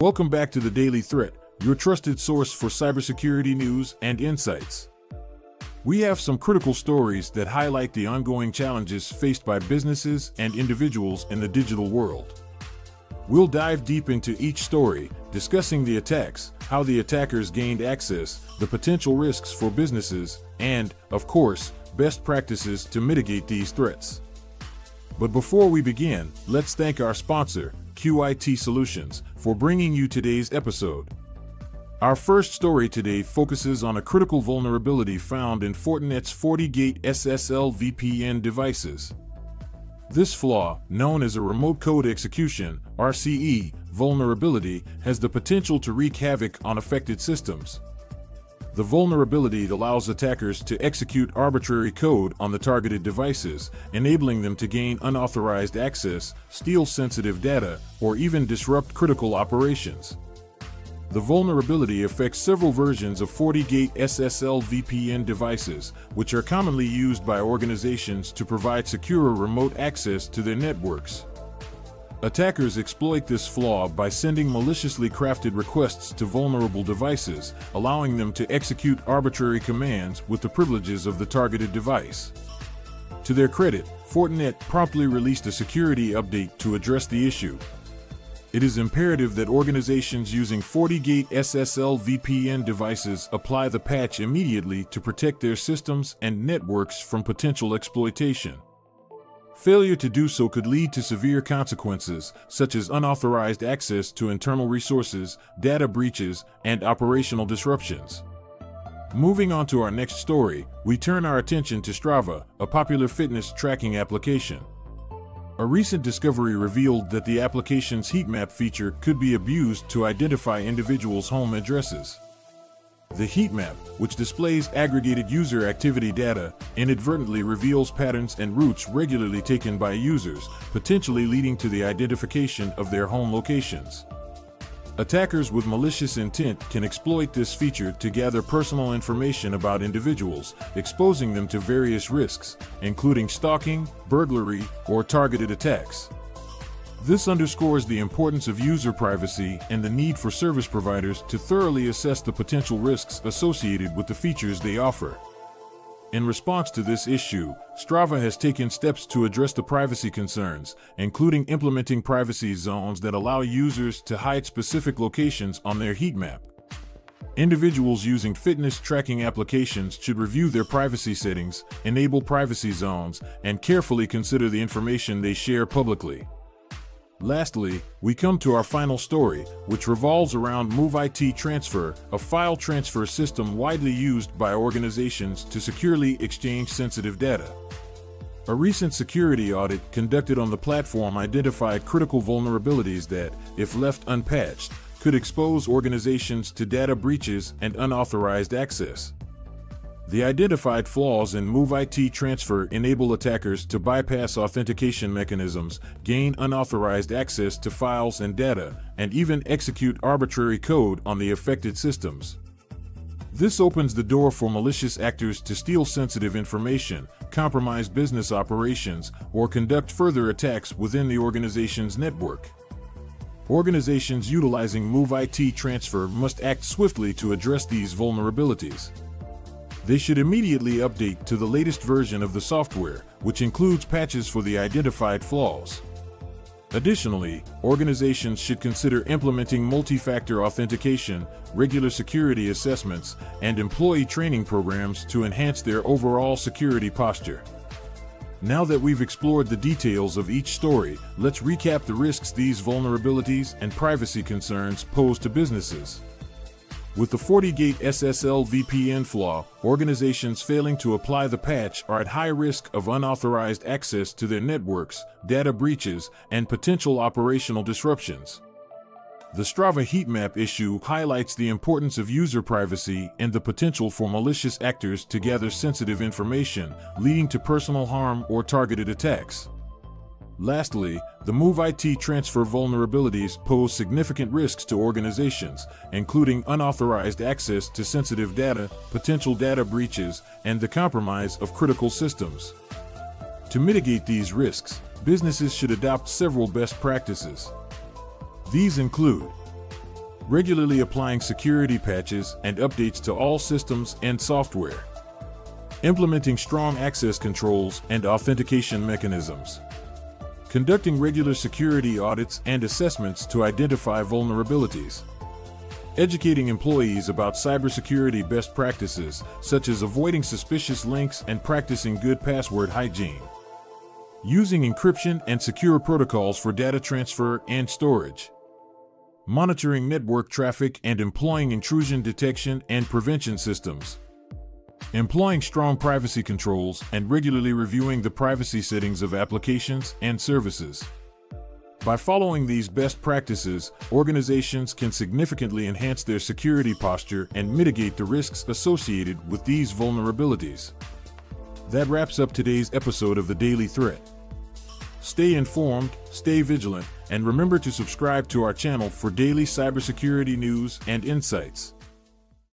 Welcome back to the Daily Threat, your trusted source for cybersecurity news and insights. We have some critical stories that highlight the ongoing challenges faced by businesses and individuals in the digital world. We'll dive deep into each story, discussing the attacks, how the attackers gained access, the potential risks for businesses, and, of course, best practices to mitigate these threats. But before we begin, let's thank our sponsor, QIT Solutions, for bringing you today's episode. Our first story today focuses on a critical vulnerability found in Fortinet's FortiGate SSL VPN devices. This flaw, known as a remote code execution RCE vulnerability, has the potential to wreak havoc on affected systems. The vulnerability allows attackers to execute arbitrary code on the targeted devices, enabling them to gain unauthorized access, steal sensitive data, or even disrupt critical operations. The vulnerability affects several versions of FortiGate SSL VPN devices, which are commonly used by organizations to provide secure remote access to their networks. Attackers exploit this flaw by sending maliciously crafted requests to vulnerable devices, allowing them to execute arbitrary commands with the privileges of the targeted device. To their credit, Fortinet promptly released a security update to address the issue. It is imperative that organizations using FortiGate SSL VPN devices apply the patch immediately to protect their systems and networks from potential exploitation. Failure to do so could lead to severe consequences, such as unauthorized access to internal resources, data breaches, and operational disruptions. Moving on to our next story, we turn our attention to Strava, a popular fitness tracking application. A recent discovery revealed that the application's heat map feature could be abused to identify individuals' home addresses. The heat map, which displays aggregated user activity data, inadvertently reveals patterns and routes regularly taken by users, potentially leading to the identification of their home locations. Attackers with malicious intent can exploit this feature to gather personal information about individuals, exposing them to various risks, including stalking, burglary, or targeted attacks. This underscores the importance of user privacy and the need for service providers to thoroughly assess the potential risks associated with the features they offer. In response to this issue, Strava has taken steps to address the privacy concerns, including implementing privacy zones that allow users to hide specific locations on their heat map. Individuals using fitness tracking applications should review their privacy settings, enable privacy zones, and carefully consider the information they share publicly. Lastly, we come to our final story, which revolves around MoveIT Transfer, a file transfer system widely used by organizations to securely exchange sensitive data. A recent security audit conducted on the platform identified critical vulnerabilities that, if left unpatched, could expose organizations to data breaches and unauthorized access. The identified flaws in MoveIT transfer enable attackers to bypass authentication mechanisms, gain unauthorized access to files and data, and even execute arbitrary code on the affected systems. This opens the door for malicious actors to steal sensitive information, compromise business operations, or conduct further attacks within the organization's network. Organizations utilizing MoveIT transfer must act swiftly to address these vulnerabilities they should immediately update to the latest version of the software, which includes patches for the identified flaws. Additionally, organizations should consider implementing multi-factor authentication, regular security assessments, and employee training programs to enhance their overall security posture. Now that we've explored the details of each story, let's recap the risks these vulnerabilities and privacy concerns pose to businesses. With the FortiGate SSL VPN flaw, organizations failing to apply the patch are at high risk of unauthorized access to their networks, data breaches, and potential operational disruptions. The Strava heatmap issue highlights the importance of user privacy and the potential for malicious actors to gather sensitive information, leading to personal harm or targeted attacks. Lastly, the Move IT transfer vulnerabilities pose significant risks to organizations, including unauthorized access to sensitive data, potential data breaches, and the compromise of critical systems. To mitigate these risks, businesses should adopt several best practices. These include regularly applying security patches and updates to all systems and software, implementing strong access controls and authentication mechanisms, conducting regular security audits and assessments to identify vulnerabilities, educating employees about cybersecurity best practices, such as avoiding suspicious links and practicing good password hygiene, using encryption and secure protocols for data transfer and storage. Monitoring network traffic and employing intrusion detection and prevention systems. Employing strong privacy controls and regularly reviewing the privacy settings of applications and services. By following these best practices, organizations can significantly enhance their security posture and mitigate the risks associated with these vulnerabilities. That wraps up today's episode of the Daily Threat. Stay informed, stay vigilant, and remember to subscribe to our channel for daily cybersecurity news and insights.